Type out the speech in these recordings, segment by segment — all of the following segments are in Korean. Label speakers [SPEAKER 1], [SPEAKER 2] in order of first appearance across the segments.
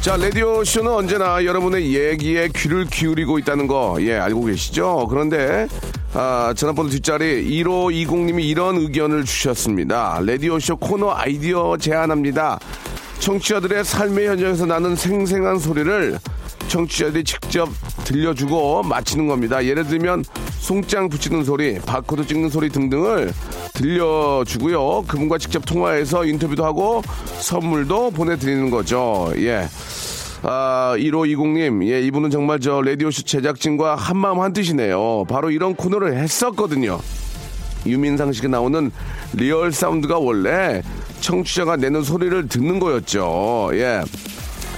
[SPEAKER 1] 자, 라디오쇼는 언제나 여러분의 얘기에 귀를 기울이고 있다는 거, 예, 알고 계시죠? 그런데, 아, 전화번호 뒷자리 1520님이 이런 의견을 주셨습니다. 라디오쇼 코너 아이디어 제안합니다. 청취자들의 삶의 현장에서 나는 생생한 소리를 청취자들이 직접 들려주고 마치는 겁니다. 예를 들면 송장 붙이는 소리, 바코드 찍는 소리 등등을 들려주고요. 그분과 직접 통화해서 인터뷰도 하고 선물도 보내드리는 거죠. 예. 아, 1520님, 예, 이분은 정말 저 라디오쇼 제작진과 한마음 한뜻이네요. 바로 이런 코너를 했었거든요. 유민상 씨가 나오는 real sound가 원래 청취자가 내는 소리를 듣는 거였죠. 예.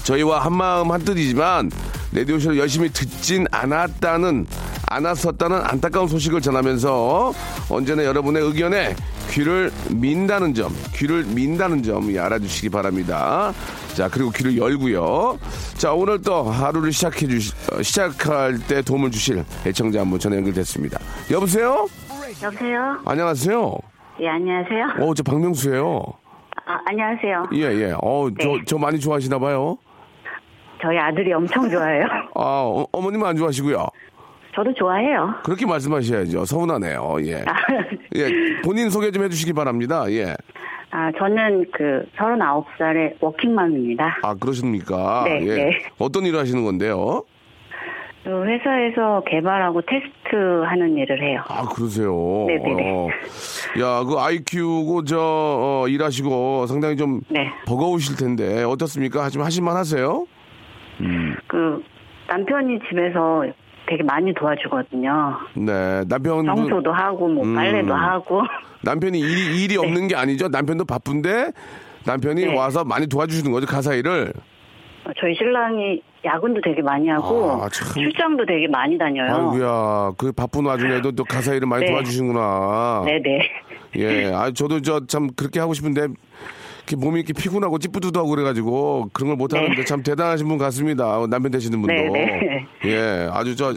[SPEAKER 1] 저희와 한마음 한뜻이지만 라디오쇼를 열심히 듣진 않았다는 않았었다는 안타까운 소식을 전하면서 언제나 여러분의 의견에 귀를 민다는 점, 귀를 민다는 점 예, 알아주시기 바랍니다. 자 그리고 귀를 열고요. 자 오늘 또 하루를 시작해 주시 어, 시작할 때 도움을 주실 애청자 한 분 전화 연결됐습니다. 여보세요?
[SPEAKER 2] 여보세요?
[SPEAKER 3] 안녕하세요.
[SPEAKER 2] 예, 안녕하세요.
[SPEAKER 3] 어, 저 박명수예요.
[SPEAKER 2] 아, 안녕하세요.
[SPEAKER 3] 예, 예. 어, 저,
[SPEAKER 2] 네.
[SPEAKER 3] 저 많이 좋아하시나 봐요.
[SPEAKER 2] 저희 아들이 엄청 좋아해요.
[SPEAKER 3] 아, 어, 어머님은 안 좋아하시고요.
[SPEAKER 2] 저도 좋아해요.
[SPEAKER 3] 그렇게 말씀하셔야죠. 서운하네요. 예.
[SPEAKER 2] 아,
[SPEAKER 3] 예, 본인 소개 좀 해주시기 바랍니다. 예.
[SPEAKER 2] 아, 저는 그 39살의 워킹맘입니다.
[SPEAKER 3] 아, 그러십니까?
[SPEAKER 2] 네,
[SPEAKER 3] 예.
[SPEAKER 2] 네.
[SPEAKER 3] 어떤 일을 하시는 건데요?
[SPEAKER 2] 그 회사에서 개발하고 테스트 하는 일을 해요.
[SPEAKER 3] 아, 그러세요.
[SPEAKER 2] 네네네.
[SPEAKER 3] 어. 야, 그 아이 키우고 저, 어, 일하시고 상당히 좀
[SPEAKER 2] 네.
[SPEAKER 3] 버거우실 텐데 어떻습니까? 하지만 하실만 하세요?
[SPEAKER 2] 그 남편이 집에서 되게 많이 도와주거든요.
[SPEAKER 3] 네. 남편.
[SPEAKER 2] 청소도 하고 뭐
[SPEAKER 3] 음.
[SPEAKER 2] 빨래도 하고.
[SPEAKER 3] 남편이 일이, 일이 없는 게 아니죠. 남편도 바쁜데 남편이
[SPEAKER 2] 네.
[SPEAKER 3] 와서 많이 도와주시는 거죠. 가사 일을.
[SPEAKER 2] 저희 신랑이 야근도 되게 많이 하고
[SPEAKER 3] 아, 참.
[SPEAKER 2] 출장도 되게 많이 다녀요.
[SPEAKER 3] 아이고야. 그 바쁜 와중에도 또 가사 일을 많이
[SPEAKER 2] 네.
[SPEAKER 3] 도와주시는구나.
[SPEAKER 2] 네네.
[SPEAKER 3] 예. 아, 저도 저 참 그렇게 하고 싶은데 이렇게 몸이 이렇게 피곤하고 찌뿌두두하고 그래가지고 그런 걸 못 하는데
[SPEAKER 2] 네.
[SPEAKER 3] 참 대단하신 분 같습니다. 남편 되시는 분도.
[SPEAKER 2] 네, 네.
[SPEAKER 3] 예. 아주 저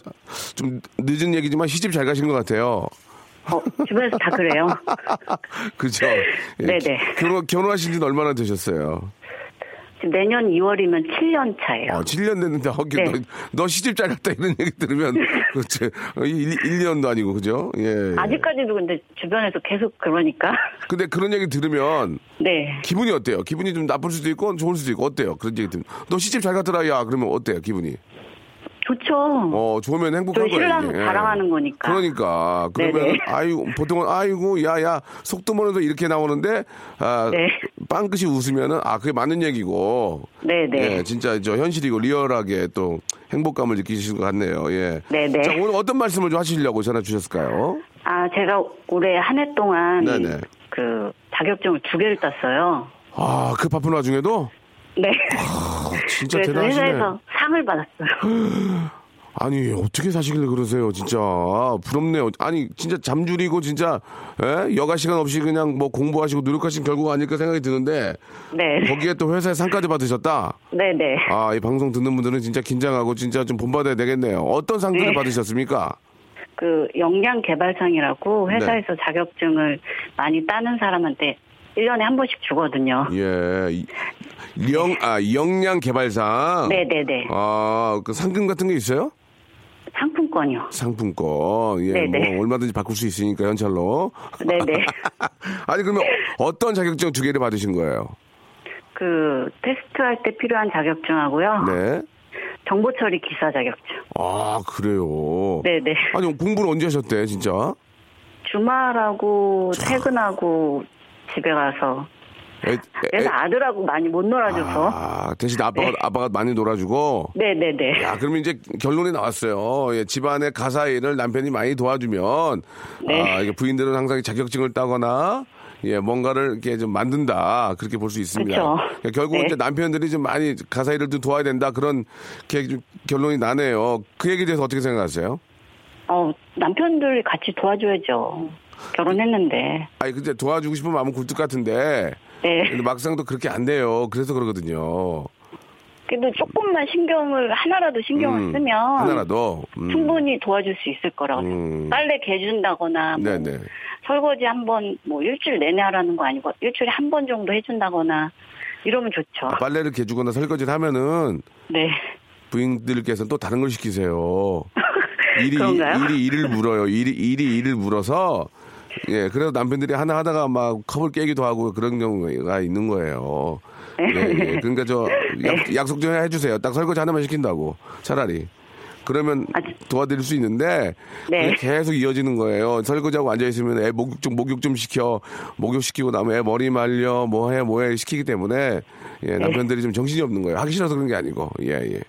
[SPEAKER 3] 좀 늦은 얘기지만 시집 잘 가신 것 같아요.
[SPEAKER 2] 어, 주변에서 다 그래요.
[SPEAKER 3] 그죠? 예.
[SPEAKER 2] 네네.
[SPEAKER 3] 결혼, 결혼하신 지는 얼마나 되셨어요?
[SPEAKER 2] 지금 내년 2월이면 7년 차예요.
[SPEAKER 3] 어, 7년 됐는데, 어,
[SPEAKER 2] 네.
[SPEAKER 3] 너, 너 시집 잘 갔다 이런 얘기 들으면, 그렇지. 1, 1년도 아니고, 그죠? 예.
[SPEAKER 2] 아직까지도 근데 주변에서 계속 그러니까.
[SPEAKER 3] 근데 그런 얘기 들으면,
[SPEAKER 2] 네.
[SPEAKER 3] 기분이 어때요? 기분이 좀 나쁠 수도 있고, 좋을 수도 있고, 어때요? 그런 얘기 들으면. 너 시집 잘 갔더라, 야. 그러면 어때요, 기분이?
[SPEAKER 2] 좋죠.
[SPEAKER 3] 어, 좋으면 행복한 거예요.
[SPEAKER 2] 신랑
[SPEAKER 3] 이게.
[SPEAKER 2] 자랑하는 거니까.
[SPEAKER 3] 그러니까. 그러면,
[SPEAKER 2] 네네.
[SPEAKER 3] 아이고, 보통은, 아이고, 야, 야, 속도모에도 이렇게 나오는데, 아,
[SPEAKER 2] 네.
[SPEAKER 3] 빵끝이 웃으면은, 아, 그게 맞는 얘기고.
[SPEAKER 2] 네네.
[SPEAKER 3] 예, 진짜 저 현실이고 리얼하게 또 행복감을 느끼시는 것 같네요. 예.
[SPEAKER 2] 네네.
[SPEAKER 3] 자, 오늘 어떤 말씀을 좀 하시려고 전화 주셨을까요?
[SPEAKER 2] 아, 제가 올해 한 해 동안
[SPEAKER 3] 네네.
[SPEAKER 2] 그 자격증을 두 개를 땄어요.
[SPEAKER 3] 아, 그 바쁜 와중에도?
[SPEAKER 2] 네.
[SPEAKER 3] 아, 진짜 대단하시네.
[SPEAKER 2] 회사에서 상을 받았어요.
[SPEAKER 3] 아니, 어떻게 사시길래 그러세요, 진짜. 부럽네요. 아니, 진짜 잠줄이고, 진짜, 예? 여가 시간 없이 그냥 뭐 공부하시고 노력하신 결과가 아닐까 생각이 드는데,
[SPEAKER 2] 네.
[SPEAKER 3] 거기에 또 회사에 상까지 받으셨다?
[SPEAKER 2] 네네.
[SPEAKER 3] 아, 이 방송 듣는 분들은 진짜 긴장하고 진짜 좀 본받아야 되겠네요. 어떤 상들을
[SPEAKER 2] 네.
[SPEAKER 3] 받으셨습니까?
[SPEAKER 2] 그 역량 개발상이라고
[SPEAKER 3] 네.
[SPEAKER 2] 회사에서 자격증을 많이 따는 사람한테 1년에 한 번씩 주거든요.
[SPEAKER 3] 예. 이- 영, 아, 역량 개발상.
[SPEAKER 2] 네네네.
[SPEAKER 3] 아, 그 상금 같은 게 있어요?
[SPEAKER 2] 상품권이요.
[SPEAKER 1] 상품권. 예,
[SPEAKER 2] 네네.
[SPEAKER 1] 뭐 얼마든지 바꿀 수 있으니까 현찰로.
[SPEAKER 2] 네네.
[SPEAKER 1] 아니 그러면 어떤 자격증 두 개를 받으신 거예요?
[SPEAKER 2] 그 테스트 할 때 필요한 자격증하고요.
[SPEAKER 1] 네.
[SPEAKER 2] 정보 처리 기사 자격증.
[SPEAKER 1] 아 그래요.
[SPEAKER 2] 네네.
[SPEAKER 1] 아니 공부를 언제 하셨대 진짜?
[SPEAKER 2] 주말하고 퇴근하고 집에 가서
[SPEAKER 1] 애, 애-
[SPEAKER 2] 그래서 아들하고 많이 못 놀아줘서.
[SPEAKER 1] 아 대신 아빠가
[SPEAKER 2] 네.
[SPEAKER 1] 아빠가 많이 놀아주고.
[SPEAKER 2] 네네네.
[SPEAKER 1] 야, 그러면 이제 결론이 나왔어요. 예, 집안의 가사 일을 남편이 많이 도와주면,
[SPEAKER 2] 네.
[SPEAKER 1] 아, 이게 부인들은 항상 자격증을 따거나, 예, 뭔가를 이렇게 좀 만든다. 그렇게 볼 수 있습니다. 예, 결국은
[SPEAKER 2] 네.
[SPEAKER 1] 이제 남편들이 좀 많이 가사 일을 좀 도와야 된다. 그런 결론이 나네요. 그 얘기에 대해서 어떻게 생각하세요?
[SPEAKER 2] 어, 남편들 같이 도와줘야죠. 결혼했는데.
[SPEAKER 1] 아니, 근데 도와주고 싶은 마음은 굴뚝 같은데,
[SPEAKER 2] 네.
[SPEAKER 1] 근데 막상 또 그렇게 안 돼요. 그래서 그러거든요.
[SPEAKER 2] 그래도 조금만 신경을, 하나라도 신경을
[SPEAKER 1] 음,
[SPEAKER 2] 쓰면.
[SPEAKER 1] 하나라도. 음.
[SPEAKER 2] 충분히 도와줄 수 있을 거라고
[SPEAKER 1] 음.
[SPEAKER 2] 빨래 개준다거나, 뭐. 설거지 한 번, 뭐 일주일 내내 하라는 거 아니고, 일주일에 한 번 정도 해준다거나, 이러면 좋죠.
[SPEAKER 1] 아, 빨래를 개주거나 설거지를 하면은,
[SPEAKER 2] 네.
[SPEAKER 1] 부인들께서는 또 다른 걸 시키세요. 일이
[SPEAKER 2] 그런가요?
[SPEAKER 1] 일이 일을 물어요. 일이 일이 일을 물어서 예 그래서 남편들이 하나 하다가 막 컵을 깨기도 하고 그런 경우가 있는 거예요. 예, 예. 그러니까 저 약, 약속 좀 해주세요. 딱 설거지 하나만 시킨다고 차라리. 그러면
[SPEAKER 2] 아,
[SPEAKER 1] 도와드릴 수 있는데
[SPEAKER 2] 네.
[SPEAKER 1] 계속 이어지는 거예요. 설거지하고 앉아 있으면 애 목욕 좀 목욕 좀 시켜 목욕 시키고 나면 애 머리 말려 뭐해 뭐해 시키기 때문에
[SPEAKER 2] 네.
[SPEAKER 1] 예, 남편들이 좀 정신이 없는 거예요. 하기 싫어서 그런 게 아니고 예 예.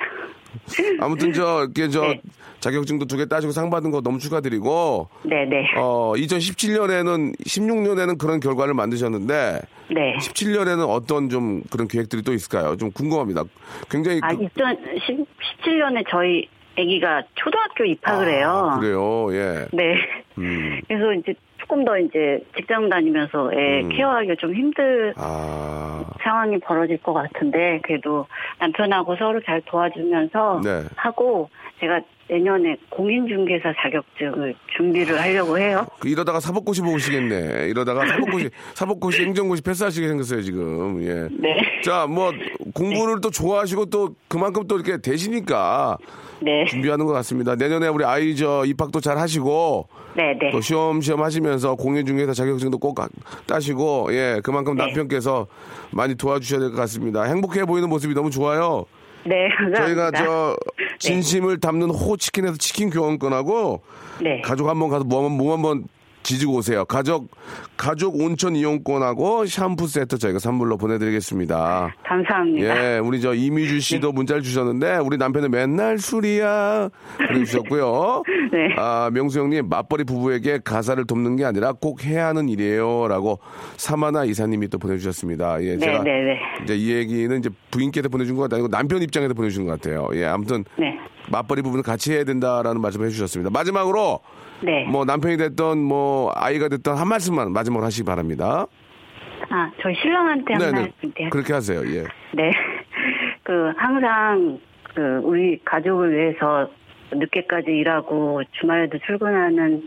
[SPEAKER 1] 아무튼 저 이게 저
[SPEAKER 2] 네.
[SPEAKER 1] 자격증도 두 개 따시고 상 받은 거 너무 축하드리고
[SPEAKER 2] 네 네.
[SPEAKER 1] 어 2017년에는 16년에는 그런 결과를 만드셨는데
[SPEAKER 2] 네.
[SPEAKER 1] 17년에는 어떤 좀 그런 계획들이 또 있을까요? 좀 궁금합니다. 굉장히
[SPEAKER 2] 아,
[SPEAKER 1] 그-
[SPEAKER 2] 2017년에 저희 아기가 초등학교 입학을 해요.
[SPEAKER 1] 아, 그래요. 예.
[SPEAKER 2] 네.
[SPEAKER 1] 음.
[SPEAKER 2] 그래서 이제 조금 더 이제 직장 다니면서 애
[SPEAKER 1] 음.
[SPEAKER 2] 케어하기가 좀 힘들
[SPEAKER 1] 아.
[SPEAKER 2] 상황이 벌어질 것 같은데 그래도 남편하고 서로 잘 도와주면서
[SPEAKER 1] 네.
[SPEAKER 2] 하고 제가 내년에 공인중개사 자격증을 준비를 하려고 해요.
[SPEAKER 1] 그 이러다가 사법고시 보시겠네. 이러다가 사법고시, 사법고시, 행정고시 패스하시게 생겼어요, 지금. 예.
[SPEAKER 2] 네.
[SPEAKER 1] 자, 뭐, 공부를 또 좋아하시고 또 그만큼 또 이렇게 되시니까
[SPEAKER 2] 네.
[SPEAKER 1] 준비하는 것 같습니다. 내년에 우리 아이 저 입학도 잘 하시고
[SPEAKER 2] 네, 네.
[SPEAKER 1] 또 시험시험 하시면서 공인중개사 자격증도 꼭 가- 따시고 예, 그만큼
[SPEAKER 2] 네.
[SPEAKER 1] 남편께서 많이 도와주셔야 될 것 같습니다. 행복해 보이는 모습이 너무 좋아요.
[SPEAKER 2] 네,
[SPEAKER 1] 저희가
[SPEAKER 2] 감사합니다.
[SPEAKER 1] 저 진심을 담는 호치킨에서 치킨 교환권하고
[SPEAKER 2] 네.
[SPEAKER 1] 가족 한번 가서 몸, 몸 한번 지지고 오세요. 가족 가족 온천 이용권하고 샴푸 세트 저희가 선물로 보내드리겠습니다.
[SPEAKER 2] 감사합니다.
[SPEAKER 1] 예, 우리 저 이미주 씨도 문자를 주셨는데 우리 남편은 맨날 술이야 보내주셨고요.
[SPEAKER 2] 네.
[SPEAKER 1] 아 명수 형님 맞벌이 부부에게 가사를 돕는 게 아니라 꼭 해야 하는 일이에요 라고 사마나 이사님이 또 보내주셨습니다. 예,
[SPEAKER 2] 네,
[SPEAKER 1] 제가
[SPEAKER 2] 네, 네.
[SPEAKER 1] 이제 이 얘기는 이제 부인께서 보내준 것 아니고 남편 입장에서 보내준 것 같아요. 예, 아무튼
[SPEAKER 2] 네.
[SPEAKER 1] 맞벌이 부분을 같이 해야 된다라는 말씀을 해주셨습니다. 마지막으로
[SPEAKER 2] 네.
[SPEAKER 1] 뭐 남편이 됐던 뭐 아이가 됐던 한 말씀만 마지막으로 하시기 바랍니다.
[SPEAKER 2] 아, 저희 신랑한테 한
[SPEAKER 1] 네네.
[SPEAKER 2] 말씀 드려요.
[SPEAKER 1] 그렇게 하세요. 예.
[SPEAKER 2] 네. 그, 항상, 그, 우리 가족을 위해서 늦게까지 일하고 주말에도 출근하는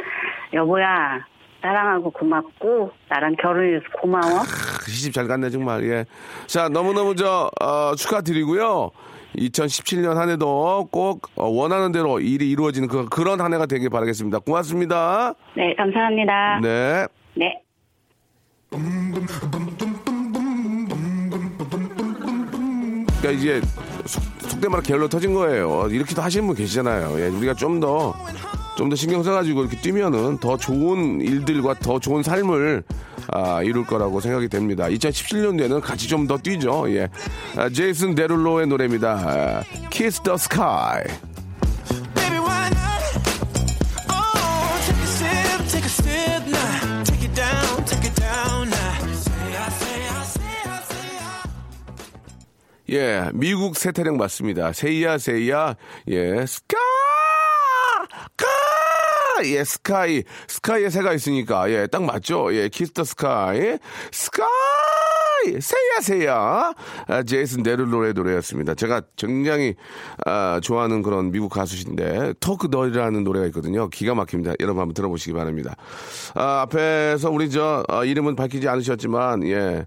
[SPEAKER 2] 여보야, 사랑하고 고맙고, 나랑 결혼해서 고마워.
[SPEAKER 1] 그 시집 잘 갔네 정말. 예. 자 너무너무 저 어, 축하드리고요. 2017년 한 해도 꼭 어, 원하는 대로 일이 이루어지는 그, 그런 한 해가 되길 바라겠습니다. 고맙습니다.
[SPEAKER 2] 네, 감사합니다.
[SPEAKER 1] 네.
[SPEAKER 2] 네.
[SPEAKER 1] 그러니까 이제 속, 속된 말로 게을러 터진 거예요. 이렇게도 하시는 분 계시잖아요. 예, 우리가 좀 더, 좀 더 신경 써가지고 이렇게 뛰면은 더 좋은 일들과 더 좋은 삶을 아, 이룰 거라고 생각이 됩니다. 2017년도에는 같이 좀 더 뛰죠. 예. 아, 제이슨 데룰로의 노래입니다. 아, Kiss the Sky. 예, 미국 새타령 맞습니다. 새야, 새야, 예, 스카! 카! 예, sky. Sky에 새가 있으니까, 예, 딱 맞죠? 예, Kiss the Sky. Sky! 새야, 새야. 아, 제이슨 데룰로의 노래였습니다. 제가 굉장히, 아, 좋아하는 그런 미국 가수신데, 토크 널이라는 노래가 있거든요. 기가 막힙니다. 여러분 한번 들어보시기 바랍니다. 아, 앞에서 우리 저, 아, 이름은 밝히지 않으셨지만, 예,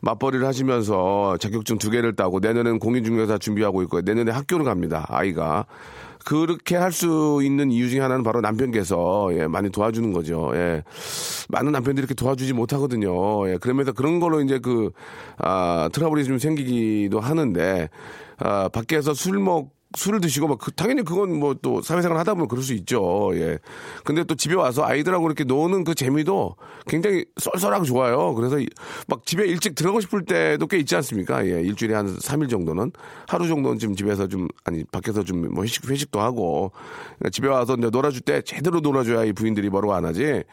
[SPEAKER 1] 맞벌이를 하시면서 자격증 두 개를 따고 내년에는 공인중개사 준비하고 있고요. 내년에 학교를 갑니다. 아이가. 그렇게 할 수 있는 이유 중에 하나는 바로 남편께서 예, 많이 도와주는 거죠. 예. 많은 남편들이 이렇게 도와주지 못하거든요. 예. 그러면서 그런 걸로 이제 그, 아, 트러블이 좀 생기기도 하는데, 아, 밖에서 술 먹, 술을 드시고 막 그- 당연히 그건 뭐 또 사회생활 하다 보면 그럴 수 있죠. 예. 근데 또 집에 와서 아이들하고 이렇게 노는 그 재미도 굉장히 쏠쏠하고 좋아요. 그래서 이- 막 집에 일찍 들어가고 싶을 때도 꽤 있지 않습니까? 예. 일주일에 한 3일 정도는 하루 정도는 지금 집에서 좀 아니 밖에서 좀 뭐 회식 회식도 하고 그러니까 집에 와서 이제 놀아줄 때 제대로 놀아줘야 이 부인들이 뭐라고 안 하지. 예,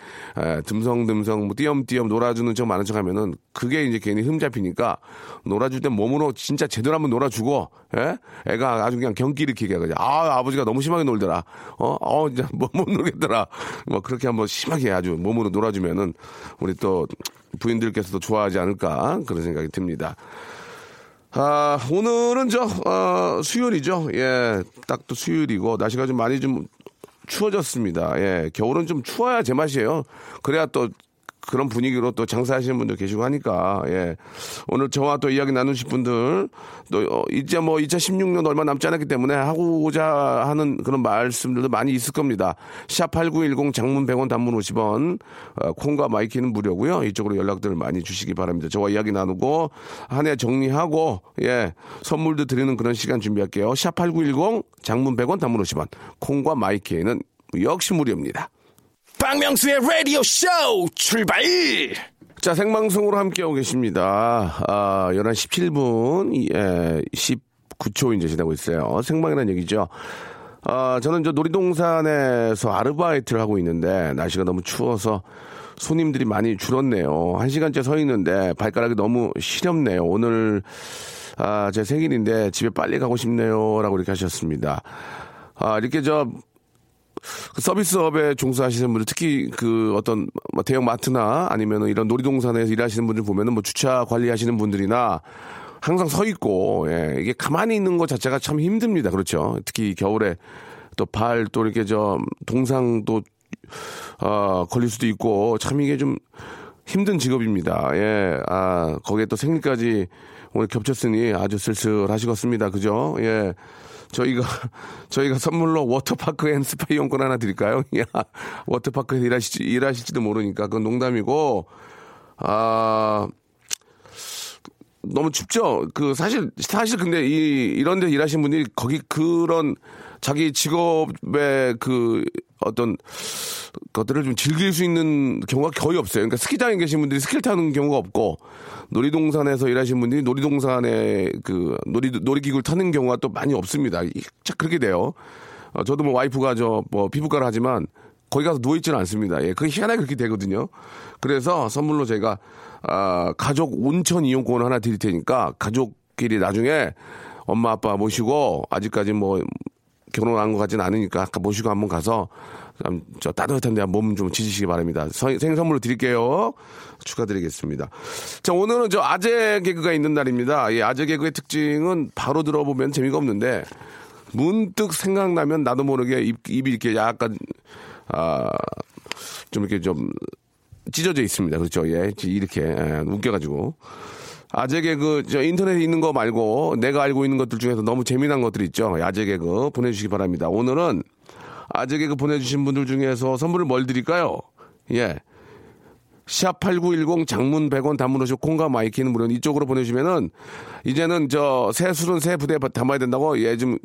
[SPEAKER 1] 듬성듬성 뭐 띄엄띄엄 놀아주는 척 많은 척 하면은 그게 이제 괜히 흠 잡히니까 놀아줄 때 몸으로 진짜 제대로 한번 놀아주고 예? 애가 아주 그냥 경기 일으키게 해가지고 아 아버지가 너무 심하게 놀더라 어, 어 이제 뭐못 놀겠더라 뭐 그렇게 한번 심하게 아주 몸으로 놀아주면은 우리 또 부인들께서도 좋아하지 않을까 그런 생각이 듭니다. 아, 오늘은 저, 어, 수요일이죠. 예, 딱 또 수요일이고, 날씨가 좀 많이 좀 추워졌습니다. 예, 겨울은 좀 추워야 제맛이에요. 그래야 또 그런 분위기로 또 장사하시는 분들 계시고 하니까, 예. 오늘 저와 또 이야기 나누실 분들, 또, 어, 이제 뭐 2016년 얼마 남지 않았기 때문에 하고자 하는 그런 말씀들도 많이 있을 겁니다. 샵 8910 장문 100원 단문 50원, 어, 콩과 마이K는 무료고요 이쪽으로 연락들 많이 주시기 바랍니다. 저와 이야기 나누고, 한 해 정리하고, 예. 선물도 드리는 그런 시간 준비할게요. 샵 8910 장문 100원 단문 50원, 콩과 마이K는 역시 무료입니다.
[SPEAKER 4] 박명수의 라디오 쇼 출발!
[SPEAKER 1] 자, 생방송으로 함께하고 계십니다. 아, 11시 17분, 예, 19초 이제 지나고 있어요. 생방이라는 얘기죠. 아, 저는 저 놀이동산에서 아르바이트를 하고 있는데, 날씨가 너무 추워서 손님들이 많이 줄었네요. 한 시간째 서 있는데, 발가락이 너무 시렵네요. 오늘, 아, 제 생일인데, 집에 빨리 가고 싶네요. 라고 이렇게 하셨습니다. 아, 이렇게 저, 그 서비스업에 종사하시는 분들 특히 그 어떤 뭐 대형 마트나 아니면 이런 놀이동산에서 일하시는 분들 보면은 뭐 주차 관리하시는 분들이나 항상 서 있고 예, 이게 가만히 있는 것 자체가 참 힘듭니다. 그렇죠. 특히 겨울에 또 발또 이렇게 저 동상도 어, 걸릴 수도 있고 참 이게 좀 힘든 직업입니다. 예, 아 거기에 또 생일까지 오늘 겹쳤으니 아주 쓸쓸하시겠습니다. 그죠? 예. 저희가 저희가 선물로 워터파크 and 스파 이용권 하나 드릴까요? 야, 워터파크에서 일하실지 일하실지도 모르니까 그건 농담이고 아 너무 춥죠. 그 사실 사실 근데 이 이런 데 일하시는 분들이 거기 그런 자기 직업의 그 어떤 것들을 좀 즐길 수 있는 경우가 거의 없어요. 그러니까 스키장에 계신 분들이 스키를 타는 경우가 없고 놀이동산에서 일하시는 분들이 놀이동산에 그 놀이 놀이기구를 타는 경우가 또 많이 없습니다. 이- 자, 그렇게 돼요. 어, 저도 뭐 와이프가 저 뭐 피부과를 하지만 거기 가서 누워 있지는 않습니다. 예, 그게 희한하게 그렇게 되거든요. 그래서 선물로 제가 아, 가족 온천 이용권 하나 드릴 테니까 가족끼리 나중에 엄마 아빠 모시고 아직까지 뭐 결혼한 것 같지는 않으니까 아까 모시고 한번 가서 좀저 따뜻한 데 몸 좀 지지시기 바랍니다. 서- 생선물로 드릴게요. 축하드리겠습니다. 자 오늘은 저 아재 개그가 있는 날입니다. 이 아재 개그의 특징은 바로 들어보면 재미가 없는데 문득 생각나면 나도 모르게 입, 입이 이렇게 약간 아 좀 이렇게 좀 찢어져 있습니다. 그렇죠? 예, 이렇게 예, 웃겨가지고. 아재 개그 저 인터넷에 있는 거 말고 내가 알고 있는 것들 중에서 너무 재미난 것들 있죠. 아재 개그 보내주시기 바랍니다. 오늘은 아재 개그 보내주신 분들 중에서 선물을 뭘 드릴까요? 예. 샵8910 장문 100원 단문 50원이고 콩과 마이K는 무료 이쪽으로 보내주시면은 이제는 저 새 술은 새 부대에 담아야 된다고 예좀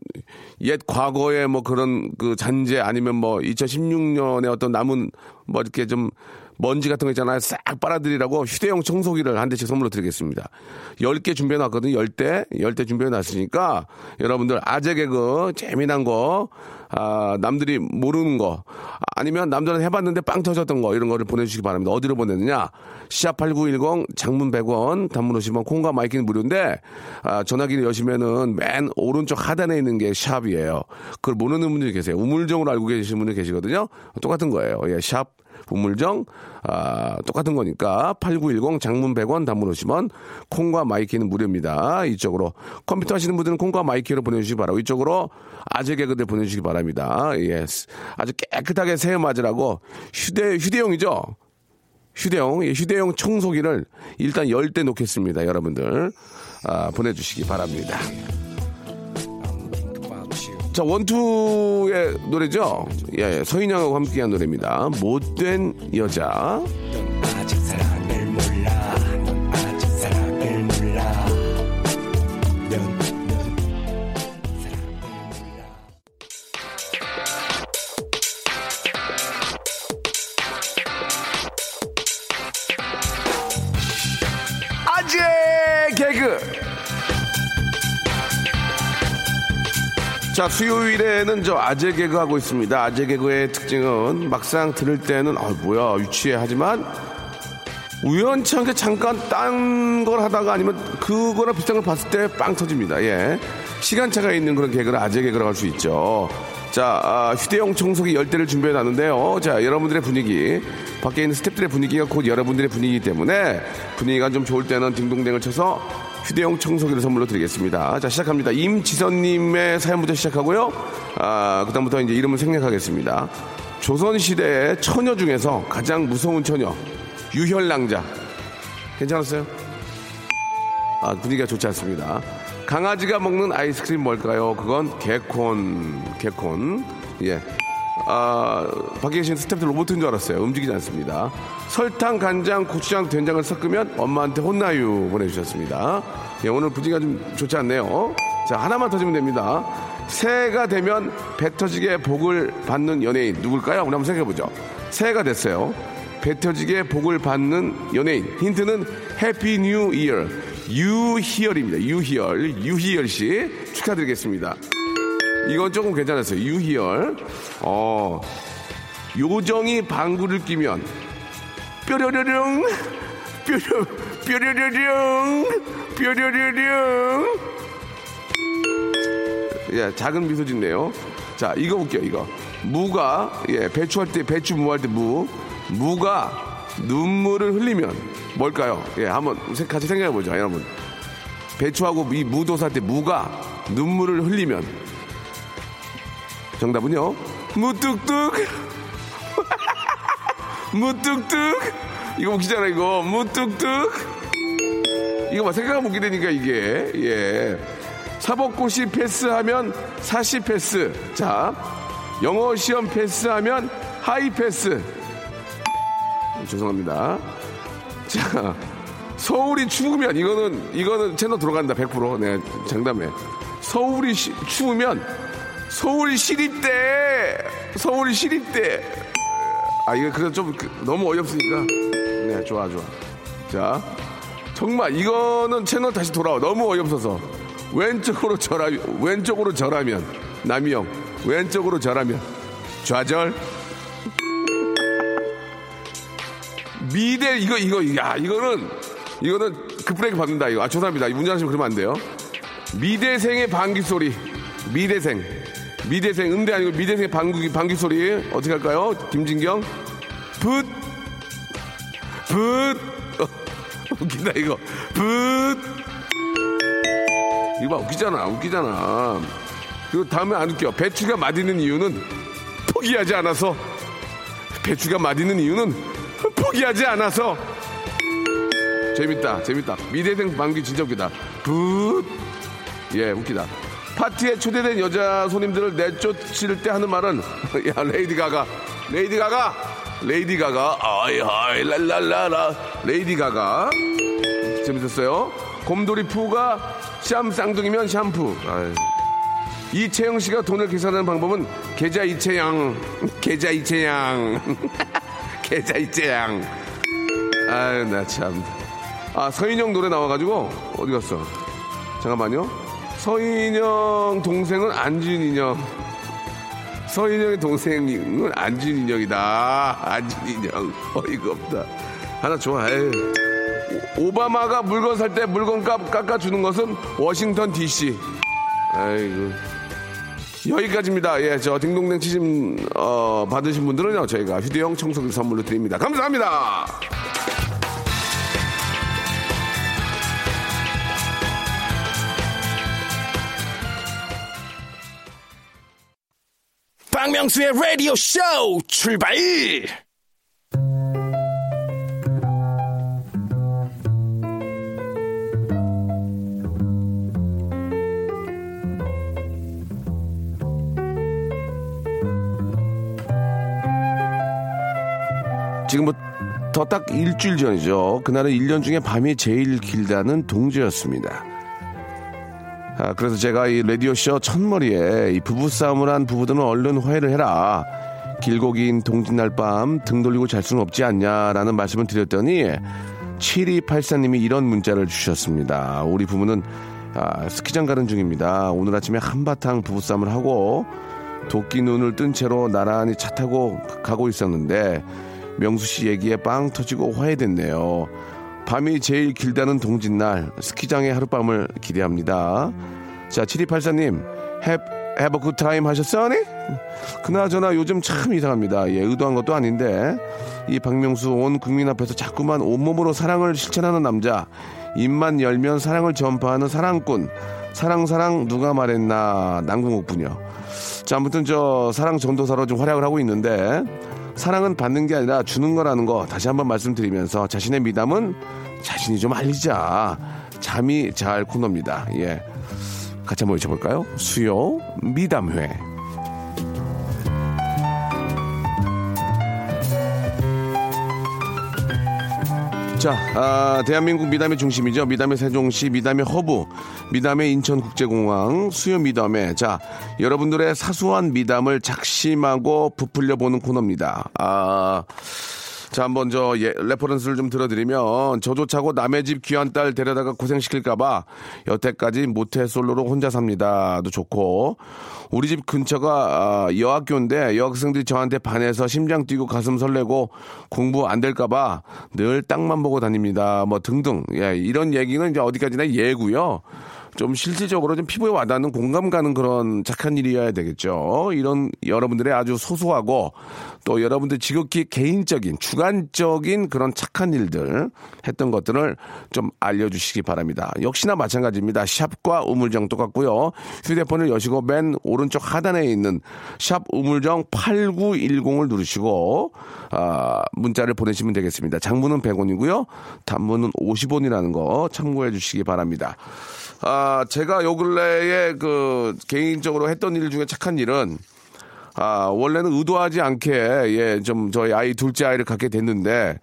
[SPEAKER 1] 옛 과거의 뭐 그런 그 잔재 아니면 뭐 2016년에 어떤 남은 뭐 이렇게 좀 먼지 같은 거 있잖아요. 싹 빨아들이라고 휴대용 청소기를 한 대씩 선물로 드리겠습니다. 10개 준비해 놨거든요. 10대. 10대 준비해 놨으니까 여러분들 아재 개그 재미난 거 아, 남들이 모르는 거 아니면 남들은 해봤는데 빵 터졌던 거 이런 거를 보내주시기 바랍니다. 어디로 보내느냐? 샵 8910 장문 100원 단문 50원 콩과 마이케이는 무료인데 아, 전화기를 여시면은 맨 오른쪽 하단에 있는 게 샵이에요. 그걸 모르는 분들이 계세요. 우물정으로 알고 계시는 분들이 계시거든요. 똑같은 거예요. 예, 샵 우물정 아, 똑같은 거니까 8910 장문 100원 단문 50원 콩과 마이케이는 무료입니다. 이쪽으로 컴퓨터 하시는 분들은 콩과 마이케이로 보내주시기 바라고 이쪽으로 아재 개그들 보내주시기 바랍니다. 예, 아주 깨끗하게 새어 맞으라고 휴대 휴대용이죠. 휴대용 예, 휴대용 청소기를 일단 열 대 놓겠습니다. 여러분들 아, 보내주시기 바랍니다. 자, 원투의 노래죠? 예, 예. 서인영하고 함께한 노래입니다. 못된 여자. 자, 수요일에는 저 아재 개그 하고 있습니다. 아재 개그의 특징은 막상 들을 때는, 아, 뭐야, 유치해. 하지만, 우연찮게 잠깐 딴 걸 하다가 아니면 그거랑 비슷한 걸 봤을 때 빵 터집니다. 예. 시간차가 있는 그런 개그를 아재 개그라고 할 수 있죠. 자, 아, 휴대용 청소기 열대를 준비해 놨는데요. 자, 여러분들의 분위기, 밖에 있는 스탭들의 분위기가 곧 여러분들의 분위기이기 때문에 분위기가 좀 좋을 때는 딩동댕을 쳐서 휴대용 청소기를 선물로 드리겠습니다. 자, 시작합니다. 임지선님의 사연부터 시작하고요. 아, 그다음부터 이제 이름을 생략하겠습니다. 조선시대의 처녀 중에서 가장 무서운 처녀, 유혈낭자. 괜찮았어요? 아, 분위기가 좋지 않습니다. 강아지가 먹는 아이스크림 뭘까요? 그건 개콘, 개콘. 예. 아, 밖에 계신 스태프들 로봇인 줄 알았어요. 움직이지 않습니다. 설탕, 간장, 고추장, 된장을 섞으면 엄마한테 혼나유 보내주셨습니다. 예, 오늘 분위기가 좀 좋지 않네요. 자, 하나만 터지면 됩니다. 새해가 되면 배 터지게 복을 받는 연예인 누굴까요? 우리 한번 생각해보죠. 새해가 됐어요. 배 터지게 복을 받는 연예인. 힌트는 Happy New Year. 유희열입니다. 유희열. 유희열 씨 축하드리겠습니다. 이건 조금 괜찮았어요. 유희열. 어, 요정이 방구를 끼면 뾰려려령 뾰려 뾰려려령 뾰려려령 예, 작은 미소 짓네요. 자, 이거 웃겨, 이거. 무가, 예, 배추할 때, 배추 무할 때 무. 무가 눈물을 흘리면 뭘까요? 예, 한번 세- 같이 생각해 보죠, 여러분. 배추하고 이 무도 살 때 무가 눈물을 흘리면. 정답은요? 무뚝뚝! 무뚝뚝! 이거 웃기잖아, 이거. 무뚝뚝! 이거 봐, 생각하면 웃게 되니까, 이게. 예. 사법고시 패스하면 사시 패스. 자, 영어 시험 패스하면 하이 패스. 죄송합니다. 자, 서울이 추우면 이거는 이거는 채널 들어간다 100%. 네, 장담해. 서울이 시- 추우면 서울 시립대 서울 시립대. 아 이거 그냥 좀 그- 너무 어이없으니까. 네, 좋아 좋아. 자, 정말 이거는 채널 다시 돌아와. 너무 어이없어서 왼쪽으로 절하 왼쪽으로 절하면 남이형 왼쪽으로 절하면 좌절. 미대 이거 이거 야 이거는 이거는 급브레이크 받는다 이거 아 죄송합니다 운전하시면 그러면 안 돼요 미대생의 방귀 소리 미대생 미대생 음대 아니고 미대생의 방귀 방귀 소리 어떻게 할까요? 김진경? 붓붓! 웃긴다 이거. 붓! 이거 봐 웃기잖아 웃기잖아. 그리고 다음에 안 웃겨. 배추가 맛있는 이유는 포기하지 않아서. 배추가 맛있는 이유는 포기하지 않아서. 재밌다 재밌다. 미대생 방귀 진짜 웃기다. 붓예 웃기다 파티에 초대된 여자 손님들을 내쫓을 때 하는 말은 야 레이디 가가. 레이디 가가. 레이디 가가. 아이 아이 랄랄라라 레이디 가가. 재밌었어요. 곰돌이 푸가 샴 쌍둥이면 샴푸. 아이. 이채영 씨가 돈을 계산하는 방법은 계좌 이채양. 계좌 이채양. 계좌 이채양. 아유 나 참. 아 서인영 노래 나와가지고 어디 갔어? 잠깐만요. 서인영 동생은 안지윤 인형. 서인영의 동생은 안지윤 인형이다. 안지윤 인형 어이가 없다. 하나 좋아. 에이. 오- 오바마가 물건 살 때 물건값 깎아주는 것은 워싱턴 DC. 아이고. 여기까지입니다. 예, 저 딩동댕 치심 어, 받으신 분들은요 저희가 휴대용 청소기 선물로 드립니다. 감사합니다.
[SPEAKER 4] 박명수의 라디오 쇼 출발!
[SPEAKER 1] 지금부터 딱 일주일 전이죠. 그날은 1년 중에 밤이 제일 길다는 동지였습니다. 아, 그래서 제가 이 라디오쇼 첫머리에 이 부부싸움을 한 부부들은 얼른 화해를 해라. 길고 긴 동짓날 밤 등 돌리고 잘 수는 없지 않냐라는 말씀을 드렸더니 7284님이 이런 문자를 주셨습니다. 우리 부부는 아, 스키장 가는 중입니다. 오늘 아침에 한바탕 부부싸움을 하고 도끼 눈을 뜬 채로 나란히 차 타고 가고 있었는데 명수 씨 얘기에 빵 터지고 화해됐네요. 밤이 제일 길다는 동짓날 스키장의 하룻밤을 기대합니다. 자, 7284님, have, have a? 네? 그나저나 요즘 참 이상합니다. 예, 의도한 것도 아닌데 이 박명수 온 국민 앞에서 자꾸만 온몸으로 사랑을 실천하는 남자 입만 열면 사랑을 전파하는 사랑꾼 사랑사랑 누가 말했나 남궁옥 분요. 자, 아무튼 저 사랑 전도사로 좀 활약을 하고 있는데 사랑은 받는 게 아니라 주는 거라는 거 다시 한번 말씀드리면서 자신의 미담은 자신이 좀 알리자. 잠이 잘 코너입니다. 예. 같이 한번 외쳐볼까요? 수요 미담회. 자, 아, 대한민국 미담의 중심이죠. 미담의 세종시, 미담의 허브, 미담의 인천국제공항, 수요 미담회. 자, 여러분들의 사소한 미담을 작심하고 부풀려 보는 코너입니다. 아, 자, 한번 저 예, reference를 좀 들어드리면 저조차고 남의 집 귀한 딸 데려다가 고생시킬까봐 여태까지 모태 솔로로 혼자 삽니다도 좋고 우리 집 근처가 아, 여학교인데 여학생들이 저한테 반해서 심장 뛰고 가슴 설레고 공부 안 될까봐 늘 땅만 보고 다닙니다. 뭐 등등 예, 이런 얘기는 이제 어디까지나 예고요. 좀 실질적으로 좀 피부에 와닿는 공감 가는 그런 착한 일이어야 되겠죠. 이런 여러분들의 아주 소소하고 또 여러분들 지극히 개인적인 주관적인 그런 착한 일들 했던 것들을 좀 알려주시기 바랍니다. 역시나 마찬가지입니다. 샵과 우물정 똑같고요. 휴대폰을 여시고 맨 오른쪽 하단에 있는 샵 우물정 8910을 누르시고 아, 문자를 보내시면 되겠습니다. 장문은 100원이고요. 단문은 50원이라는 거 참고해 주시기 바랍니다. 아, 제가 요 근래에 그 개인적으로 했던 일 중에 착한 일은 아, 원래는 의도하지 않게 예, 좀 저희 아이 둘째 아이를 갖게 됐는데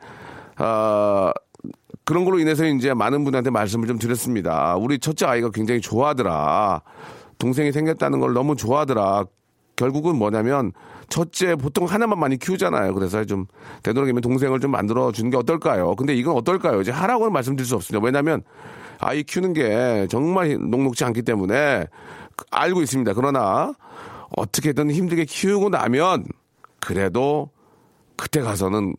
[SPEAKER 1] 아, 그런 걸로 인해서 이제 많은 분한테 말씀을 좀 드렸습니다. 우리 첫째 아이가 굉장히 좋아하더라. 동생이 생겼다는 걸 너무 좋아하더라. 결국은 뭐냐면 첫째 보통 하나만 많이 키우잖아요. 그래서 좀 되도록이면 동생을 좀 만들어 주는 게 어떨까요? 근데 이건 어떨까요? 이제 하라고는 말씀드릴 수 없습니다. 왜냐하면 아이 키우는 게 정말 녹록지 않기 때문에 알고 있습니다. 그러나 어떻게든 힘들게 키우고 나면 그래도 그때 가서는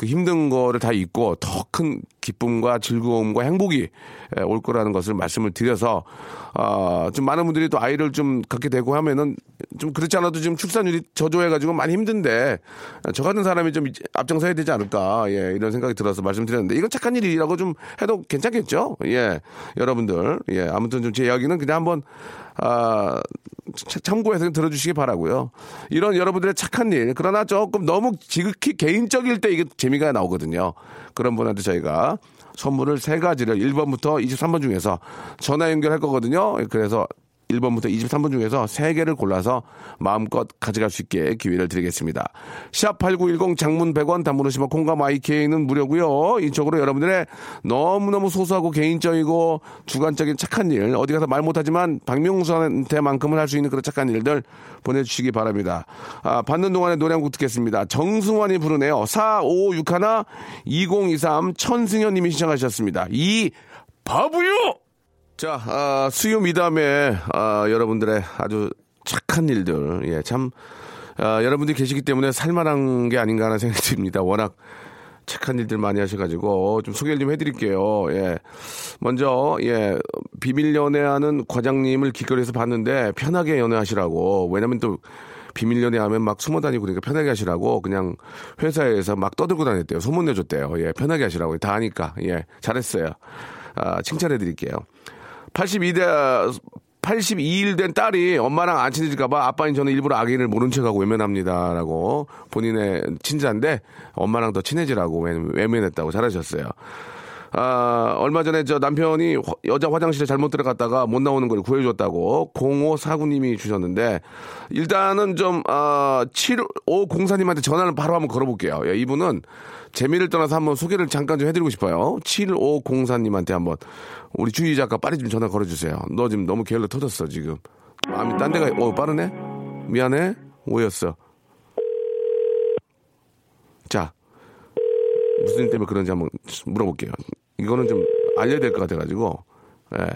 [SPEAKER 1] 그 힘든 거를 다 잊고 더 큰 기쁨과 즐거움과 행복이 예, 올 거라는 것을 말씀을 드려서 아, 좀 많은 분들이 또 아이를 좀 갖게 되고 하면은 좀 그렇지 않아도 지금 출산율이 저조해가지고 많이 힘든데 저 같은 사람이 좀 앞장서야 되지 않을까 예, 이런 생각이 들어서 말씀드렸는데 이건 착한 일이라고 좀 해도 괜찮겠죠? 예 여러분들. 예 아무튼 좀 제 이야기는 그냥 한번 아, 차- 참고해서 들어주시기 바라고요. 이런 여러분들의 착한 일, 그러나 조금 너무 지극히 개인적일 때 이게 재미가 나오거든요. 그런 분한테 저희가 선물을 세 가지를 1번부터 23번 중에서 전화 연결할 거거든요. 그래서 1번부터 23번 중에서 3개를 골라서 마음껏 가져갈 수 있게 기회를 드리겠습니다. 샵8910 장문 100원 단문 오시면 콩과 마이케이는 무료고요. 이쪽으로 여러분들의 너무너무 소소하고 개인적이고 주관적인 착한 일 어디 가서 말 못하지만 박명수한테만큼은 할 수 있는 그런 착한 일들 보내주시기 바랍니다. 아, 받는 동안에 노래 한 곡 듣겠습니다. 정승환이 부르네요. 4561 2023 천승현 님이 신청하셨습니다. 이 바보요! 자, 아, 수요 미담에 아, 여러분들의 아주 착한 일들, 예, 참 아, 여러분들이 계시기 때문에 살만한 게 아닌가 하는 생각이 듭니다. 워낙 착한 일들 많이 하셔가지고 좀 소개를 좀 해드릴게요. 예, 먼저 예 비밀 연애하는 과장님을 길거리에서 봤는데 편하게 연애하시라고. 왜냐면 또 비밀 연애하면 막 숨어 다니고 그러니까 편하게 하시라고 그냥 회사에서 막 떠들고 다녔대요. 소문 내줬대요. 예, 편하게 하시라고 다 하니까 예 잘했어요. 아, 칭찬해드릴게요. 82대 82일 된 딸이 엄마랑 안 친해질까봐 아빠인 저는 일부러 아기를 모른 척하고 외면합니다 라고 본인의 친자인데 엄마랑 더 친해지라고 외- 외면했다고 잘하셨어요. 아, 얼마 전에 저 남편이 화- 여자 화장실에 잘못 들어갔다가 못 나오는 걸 구해줬다고 0549님이 주셨는데 일단은 좀, 아, 7504님한테 전화를 바로 한번 걸어볼게요. 예, 이분은 재미를 떠나서 한번 소개를 잠깐 좀 해드리고 싶어요. 7504님한테 한번 우리 주희 작가 빨리 좀 전화 걸어주세요. 너 지금 너무 게을러 터졌어, 지금. 마음이 딴 데가, 어, 빠르네? 미안해? 오해였어. 자, 무슨 일 때문에 그런지 한번 물어볼게요. 이거는 좀 알려야 될 것 같아가지고, 예.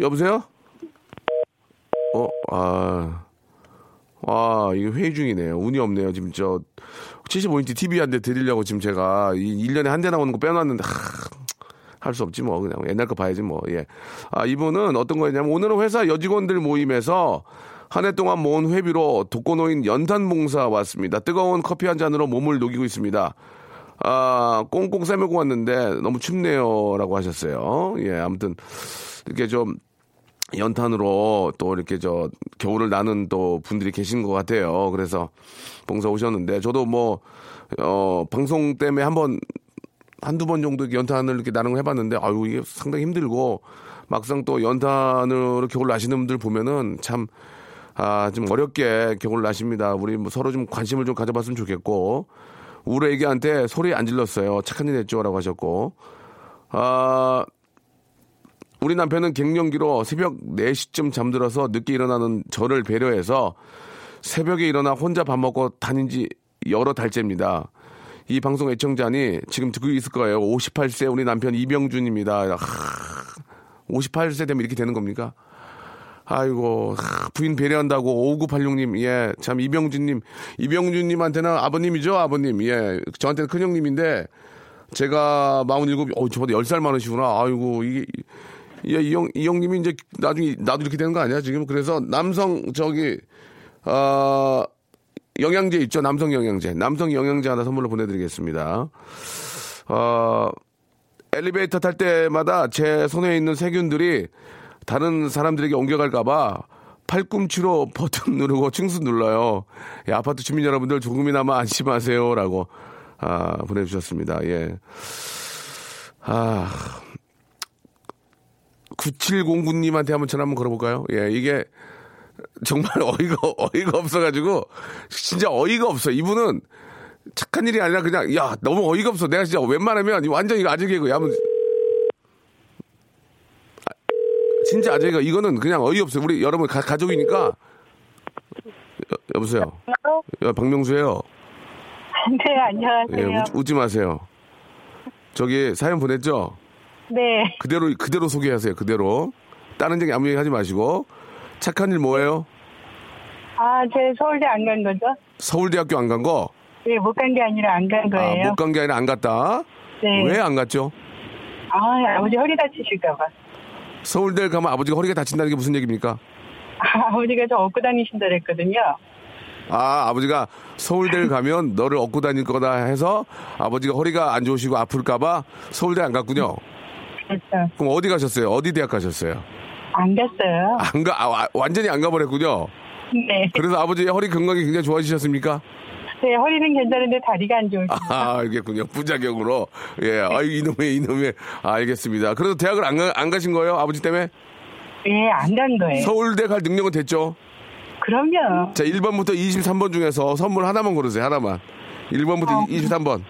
[SPEAKER 1] 여보세요? 어, 아, 아, 이게 회의 중이네요. 운이 없네요. 지금 저, 75인치 TV 한 대 드리려고 지금 제가 이 1년에 한 대 나오는 거 빼놨는데, 할 수 없지 뭐 그냥 옛날 거 봐야지 뭐 예. 아 이분은 어떤 거였냐면 오늘은 회사 여직원들 모임에서 한 해 동안 모은 회비로 독거노인 연탄 봉사 왔습니다. 뜨거운 커피 한 잔으로 몸을 녹이고 있습니다. 아 꽁꽁 싸매고 왔는데 너무 춥네요 라고 하셨어요. 예 아무튼 이렇게 좀 연탄으로 또 이렇게 저 겨울을 나는 또 분들이 계신 것 같아요. 그래서 봉사 오셨는데 저도 뭐 어, 방송 때문에 한 번 한두 번 정도 연탄을 이렇게 나는 걸 해봤는데, 아유, 이게 상당히 힘들고, 막상 또 연탄으로 겨울 나시는 분들 보면은 참, 아, 좀 어렵게 겨울 나십니다. 우리 뭐 서로 좀 관심을 좀 가져봤으면 좋겠고, 우리 애기한테 소리 안 질렀어요. 착한 일 했죠. 라고 하셨고, 아, 우리 남편은 갱년기로 새벽 4시쯤 잠들어서 늦게 일어나는 저를 배려해서 새벽에 일어나 혼자 밥 먹고 다닌 지 여러 달째입니다. 이 방송 애청자니 지금 듣고 있을 거예요. 58세 우리 남편 이병준입니다. 하, 58세 되면 이렇게 되는 겁니까? 아이고 하, 부인 배려한다고 5986님 예 참 이병준님 이병준님한테는 아버님이죠 아버님 예 저한테는 큰형님인데 제가 47, 어, 저보다 10살 많으시구나. 아이고, 이게, 예, 이 형, 이 형님이 이제 나중에, 나도 이렇게 되는 거 아니야, 지금? 그래서 남성, 저기, 어, 영양제 있죠? 남성 영양제. 남성 영양제 하나 선물로 보내드리겠습니다. 어, 엘리베이터 탈 때마다 제 손에 있는 세균들이 다른 사람들에게 옮겨갈까봐 팔꿈치로 버튼 누르고 층수 눌러요. 예, 아파트 주민 여러분들 조금이나마 안심하세요라고 아, 보내주셨습니다. 예. 아, 9709님한테 한번 전화 한번 걸어볼까요? 예, 이게 정말 어이가, 어이가 없어가지고, 진짜 어이가 없어. 이분은 착한 일이 아니라 그냥, 야, 너무 어이가 없어. 내가 진짜 웬만하면 완전 이거 아재 개그. 야, 뭐, 아, 진짜 아재 개그. 이거는 그냥 어이없어요. 우리 여러분 가, 가족이니까. 여, 여보세요. 여, 박명수예요
[SPEAKER 2] 네, 안녕하세요.
[SPEAKER 1] 예, 웃, 지 마세요. 저기 사연 보냈죠?
[SPEAKER 2] 네.
[SPEAKER 1] 그대로 그대로 소개하세요. 그대로. 다른 얘기 아무 얘기 하지 마시고. 착한 일 뭐예요?
[SPEAKER 2] 아, 제 서울대 안 간 거죠?
[SPEAKER 1] 서울대학교 안 간 거?
[SPEAKER 2] 네, 못 간 게 아니라 안 간 거예요.
[SPEAKER 1] 아, 못간 게 아니라 안 갔다?
[SPEAKER 2] 네.
[SPEAKER 1] 왜 안 갔죠?
[SPEAKER 2] 아, 아버지 허리 다치실까 봐.
[SPEAKER 1] 서울대를 가면 아버지가 허리가 다친다는 게 무슨 얘기입니까?
[SPEAKER 2] 아, 아버지가 저 업고 다니신다 그랬거든요.
[SPEAKER 1] 아, 아버지가 서울대를 가면 너를 얻고 다닐 거다 해서 아버지가 허리가 안 좋으시고 아플까봐 서울대 안 갔군요.
[SPEAKER 2] 그렇죠.
[SPEAKER 1] 그럼 어디 가셨어요? 어디 대학 가셨어요?
[SPEAKER 2] 안 갔어요.
[SPEAKER 1] 안 가, 아, 와- 완전히 안 가버렸군요.
[SPEAKER 2] 네.
[SPEAKER 1] 그래서 아버지의 허리 건강이 굉장히 좋아지셨습니까?
[SPEAKER 2] 네, 허리는 괜찮은데 다리가 안 좋으시죠.
[SPEAKER 1] 아, 알겠군요. 부작용으로. 예, 아유, 이놈의, 이놈의. 알겠습니다. 그래도 대학을 안, 가, 안 가신 거예요? 아버지 때문에?
[SPEAKER 2] 네, 안간 거예요.
[SPEAKER 1] 서울대 갈 능력은 됐죠?
[SPEAKER 2] 그럼요.
[SPEAKER 1] 자, 1번부터 23번 중에서 선물 하나만 고르세요. 하나만. 1번부터
[SPEAKER 2] 어.
[SPEAKER 1] 23번.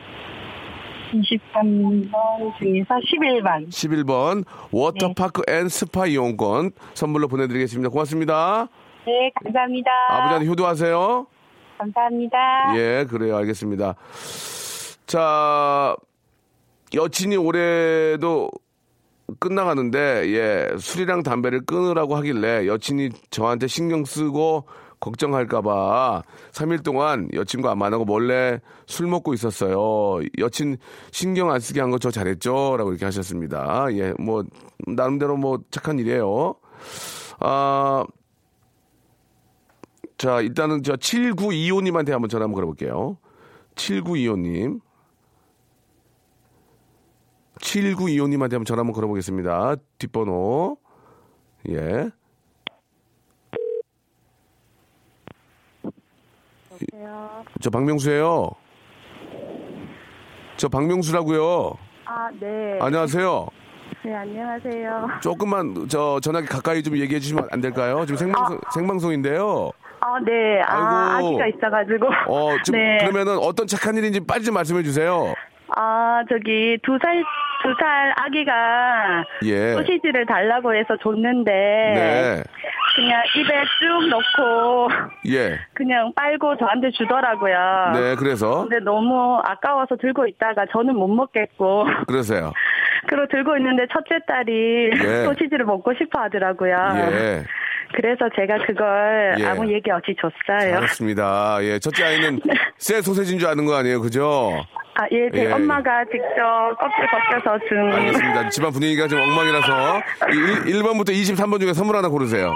[SPEAKER 2] 23번 중에서 11번.
[SPEAKER 1] 11번. 워터파크 and 스파 이용권 선물로 보내드리겠습니다. 고맙습니다.
[SPEAKER 2] 네, 감사합니다.
[SPEAKER 1] 아버지한테 효도하세요.
[SPEAKER 2] 감사합니다.
[SPEAKER 1] 예, 그래요. 알겠습니다. 자, 여친이 올해도 끝나가는데, 예, 술이랑 담배를 끊으라고 하길래 여친이 저한테 신경 쓰고 걱정할까봐 3일 동안 여친과 안 만나고 몰래 술 먹고 있었어요. 여친 신경 안 쓰게 한 거 저 잘했죠? 라고 이렇게 하셨습니다. 예, 뭐, 나름대로 뭐 착한 일이에요. 아, 자, 일단은 저 7925님한테 한번 전화 한번 걸어볼게요. 7925님. 7925님한테 한번 전화 한번 걸어보겠습니다. 뒷번호. 예. 저 박명수예요. 저 박명수라고요.
[SPEAKER 5] 아, 네.
[SPEAKER 1] 안녕하세요.
[SPEAKER 5] 네, 안녕하세요.
[SPEAKER 1] 조금만 저 전화기 가까이 좀 얘기해 주시면 안 될까요? 지금 생방송 생방송인데요.
[SPEAKER 5] 아, 네. 아,
[SPEAKER 1] 아이고.
[SPEAKER 5] 아기가 있어가지고.
[SPEAKER 1] 어, 좀
[SPEAKER 5] 네.
[SPEAKER 1] 그러면은 어떤 착한 일인지 빨리 좀 말씀해 주세요.
[SPEAKER 5] 아, 저기, 두 살, 두 살 아기가
[SPEAKER 1] 예.
[SPEAKER 5] 소시지를 달라고 해서 줬는데.
[SPEAKER 1] 네.
[SPEAKER 5] 그냥 입에 쭉 넣고,
[SPEAKER 1] 예.
[SPEAKER 5] 그냥 빨고 저한테 주더라고요.
[SPEAKER 1] 네, 그래서
[SPEAKER 5] 근데 너무 아까워서 들고 있다가 저는 못 먹겠고.
[SPEAKER 1] 그러세요.
[SPEAKER 5] 그리고 들고 있는데 첫째 딸이
[SPEAKER 1] 예.
[SPEAKER 5] 소시지를 먹고 싶어 하더라고요.
[SPEAKER 1] 예.
[SPEAKER 5] 그래서 제가 그걸
[SPEAKER 1] 예.
[SPEAKER 5] 아무 얘기 없이 줬어요.
[SPEAKER 1] 알았습니다. 예, 첫째 아이는 새 소세지인 줄 아는 거 아니에요, 그죠?
[SPEAKER 5] 아, 예, 제
[SPEAKER 1] 예.
[SPEAKER 5] 엄마가 직접 껍질 벗겨서 준.
[SPEAKER 1] 알겠습니다. 집안 분위기가 지금 엉망이라서 1, 번부터 23번 중에 선물 하나 고르세요.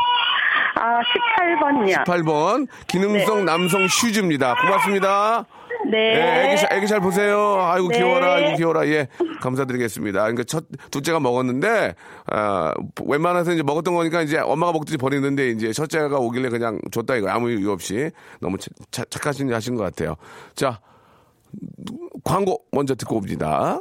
[SPEAKER 5] 아, 18번이요.
[SPEAKER 1] 8번 기능성 남성 슈즈입니다. 고맙습니다.
[SPEAKER 5] 네.
[SPEAKER 1] 예, 애기, 잘- 애기 잘 보세요. 아이고
[SPEAKER 5] 네.
[SPEAKER 1] 귀여워라, 아이고 귀여워라. 예, 감사드리겠습니다. 그러니까 첫 둘째가 먹었는데 아, 웬만해서 이제 먹었던 거니까 이제 엄마가 먹듯이 버리는데 이제 첫째가 오길래 그냥 줬다 이거 아무 이유 없이 너무 차- 차- 착하신 하신 것 같아요. 자, 광고 먼저 듣고 옵니다.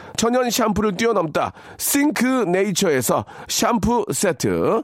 [SPEAKER 1] 천연 샴푸를 뛰어넘다. 싱크 네이처에서 샴푸 세트,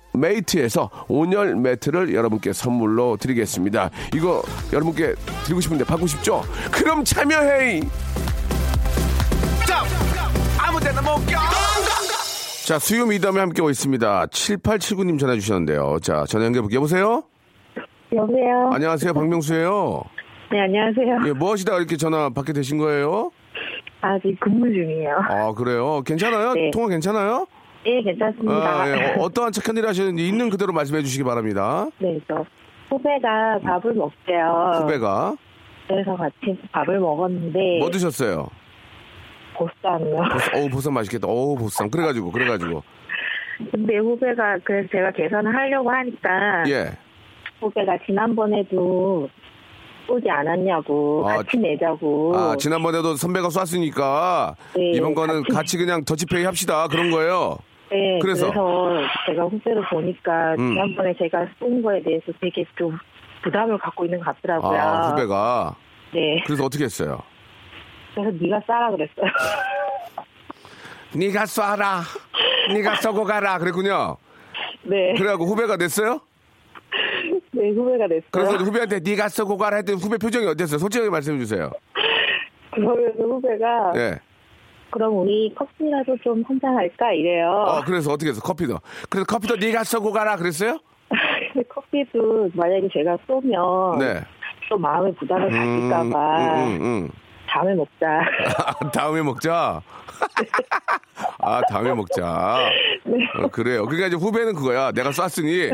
[SPEAKER 1] 메이트에서 온열 매트를 여러분께 선물로 드리겠습니다. 이거 여러분께 드리고 싶은데 받고 싶죠? 그럼 참여해! 자, 수요 미담에 함께 오 있습니다. 7879님 전화 주셨는데요. 자, 전화 연결해볼게요. 여보세요?
[SPEAKER 5] 여보세요?
[SPEAKER 1] 안녕하세요. 박명수예요
[SPEAKER 5] 네, 안녕하세요.
[SPEAKER 1] 예, 뭐 하시다가 이렇게 전화 받게 되신 거예요?
[SPEAKER 5] 아직 근무 중이에요.
[SPEAKER 1] 아, 그래요? 괜찮아요?
[SPEAKER 5] 네.
[SPEAKER 1] 통화 괜찮아요?
[SPEAKER 5] 예, 괜찮습니다.
[SPEAKER 1] 아, 예. 어, 어떠한 착한 일 하시는지 있는 그대로 말씀해 주시기 바랍니다.
[SPEAKER 5] 네, 저 후배가 밥을 먹대요.
[SPEAKER 1] 후배가.
[SPEAKER 5] 그래서 같이 밥을 먹었는데
[SPEAKER 1] 뭐 드셨어요?
[SPEAKER 5] 보쌈이요.
[SPEAKER 1] 보쌈, 어우, 보쌈 맛있겠다. 어우, 보쌈. 그래가지고, 그래가지고.
[SPEAKER 5] 근데 후배가 그래서 제가 계산을 하려고 하니까
[SPEAKER 1] 예.
[SPEAKER 5] 후배가 지난번에도 쏘지 않았냐고
[SPEAKER 1] 아,
[SPEAKER 5] 같이 내자고.
[SPEAKER 1] 아, 지난번에도 선배가 쐈으니까,
[SPEAKER 5] 네,
[SPEAKER 1] 이번 거는
[SPEAKER 5] 같이-
[SPEAKER 1] 같이 그냥 더치페이 합시다. 그런 거예요.
[SPEAKER 5] 네,
[SPEAKER 1] 그래서?
[SPEAKER 5] 그래서, 제가 후배를 보니까
[SPEAKER 1] 음.
[SPEAKER 5] 지난번에 제가 쏜 거에 대해서 되게 좀 부담을 갖고 있는 것 같더라고요.
[SPEAKER 1] 아, 후배가.
[SPEAKER 5] 네,
[SPEAKER 1] 그래서 어떻게 했어요?
[SPEAKER 5] 그래서 네가 싸라 그랬어요.
[SPEAKER 1] 네가 쏴라. 네가 쏘고 가라. 그랬군요.
[SPEAKER 5] 네,
[SPEAKER 1] 그래갖고 후배가 냈어요?
[SPEAKER 5] 네 후배가 됐어요.
[SPEAKER 1] 그래서 후배한테 네가 쏘고 가라 했더니 후배 표정이 어땠어요? 솔직하게 말씀해 주세요.
[SPEAKER 5] 그러면서 후배가
[SPEAKER 1] 예.
[SPEAKER 5] 그럼 우리 커피라도 좀 한 잔 할까 이래요.
[SPEAKER 1] 어, 그래서 어떻게 했어? 커피도. 그래서 커피도 네가 쏘고 가라 그랬어요?
[SPEAKER 5] 커피도 만약에 제가 쏘면
[SPEAKER 1] 네.
[SPEAKER 5] 또 마음에 부담을
[SPEAKER 1] 음,
[SPEAKER 5] 가질까봐
[SPEAKER 1] 음, 음, 음.
[SPEAKER 5] 다음에 먹자.
[SPEAKER 1] 아, 다음에 먹자. 아, 다음에 먹자. 어, 그래요. 그러니까 이제 후배는 그거야. 내가 쐈으니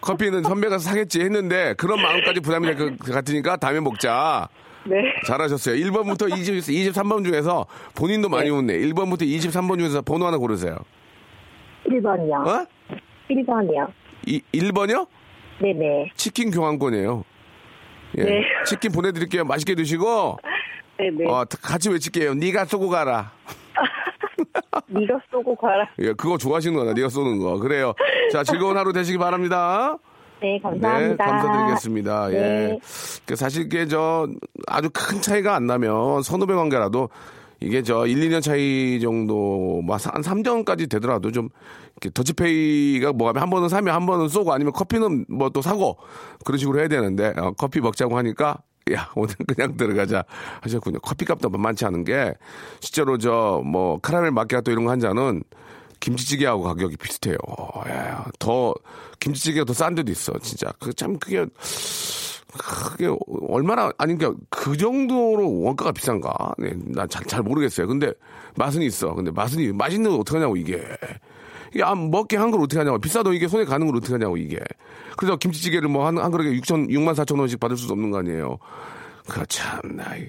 [SPEAKER 1] 커피는 선배가 사겠지 했는데 그런 마음까지 부담이 될 것 같으니까 다음에 먹자.
[SPEAKER 5] 네.
[SPEAKER 1] 잘하셨어요. 1번부터 20, 23번 중에서 본인도 많이 웃네. 1번부터 23번 중에서 번호 하나 고르세요.
[SPEAKER 5] 1번이요.
[SPEAKER 1] 어?
[SPEAKER 5] 1번이요.
[SPEAKER 1] 이, 1번이요?
[SPEAKER 5] 네네.
[SPEAKER 1] 치킨 교환권이에요. 예.
[SPEAKER 5] 네.
[SPEAKER 1] 치킨 보내드릴게요. 맛있게 드시고,
[SPEAKER 5] 네네.
[SPEAKER 1] 어, 같이 외칠게요. 네가 쏘고 가라.
[SPEAKER 5] 네가 쏘고 가라.
[SPEAKER 1] 예, 그거 좋아하시는 거나 네가 쏘는 거. 그래요. 자, 즐거운 하루 되시기 바랍니다.
[SPEAKER 5] 네, 감사합니다.
[SPEAKER 1] 네, 감사드리겠습니다. 예.
[SPEAKER 5] 네.
[SPEAKER 1] 그 사실 이게 저 아주 큰 차이가 안 나면 선후배 관계라도 이게 저 1, 2년 차이 정도 뭐 한 3년까지 되더라도 좀 이렇게 더치페이가 뭐하면 한 번은 사면 한 번은 쏘고 아니면 커피는 뭐 또 사고 그런 식으로 해야 되는데 어, 커피 먹자고 하니까 야 오늘 그냥 들어가자 하셨군요. 커피값도 만만치 않은 게 실제로 저 뭐 카라멜 마키아토 이런 거 한 잔은 김치찌개하고 가격이 비슷해요. 어, 야, 더 김치찌개가 더 싼 데도 있어. 진짜 그 참 그게 그게 얼마나 아니 그러니까 그 정도로 원가가 비싼가? 네, 난잘 잘 모르겠어요. 근데 맛은 있어. 근데 맛은 이- 맛있는 거 어떻게 하냐고 이게. 이게 안 먹게 한 걸 어떻게 하냐고 비싸도 이게 손에 가는 걸 어떻게 하냐고 이게. 그래서 김치찌개를 뭐 한 한 그릇에 6천 6만 4천 원씩 받을 수도 없는 거 아니에요. 그 참 나이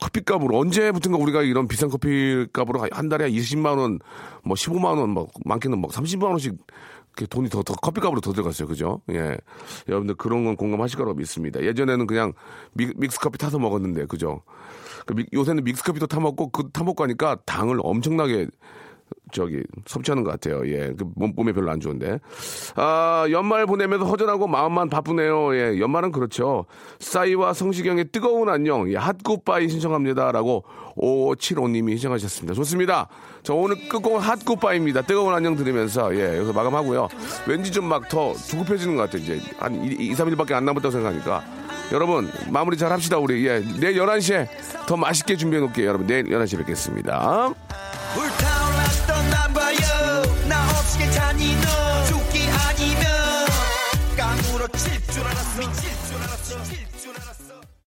[SPEAKER 1] 커피값으로 언제부턴가 우리가 이런 비싼 커피값으로 한 달에 20만 원, 뭐 15만 원, 뭐 많게는 뭐 30만 원씩 이렇게 돈이 더, 더 커피값으로 더 들어갔어요. 그죠? 예. 여러분들 그런 건 공감하실 거라고 믿습니다. 예전에는 그냥 믹, 믹스 커피 타서 먹었는데, 그죠? 그 믹- 요새는 믹스 커피도 타먹고, 그 타먹고 하니까 당을 엄청나게 저기 섭취하는 것 같아요. 예, 그 몸, 몸에 별로 안 좋은데. 아 연말 보내면서 허전하고 마음만 바쁘네요. 예, 연말은 그렇죠. 싸이와 성시경의 뜨거운 안녕, 예, 핫굿바이 신청합니다라고 5575님이 신청하셨습니다. 좋습니다. 저 오늘 끝곡은 핫굿바이입니다. 뜨거운 안녕 들으면서 예, 여기서 마감하고요. 왠지 좀 막더 조급해지는 것 같아요. 이제 한 2, 3일밖에 안 남았다고 생각하니까. 여러분 마무리 잘 합시다 우리 예 내일 11시에 더 맛있게 준비해 놓을게요 여러분 내일 11시에 뵙겠습니다
[SPEAKER 6] 괜찮니 너 죽기 아니면 깡으로 칠줄 알았어 미칠 줄 알았어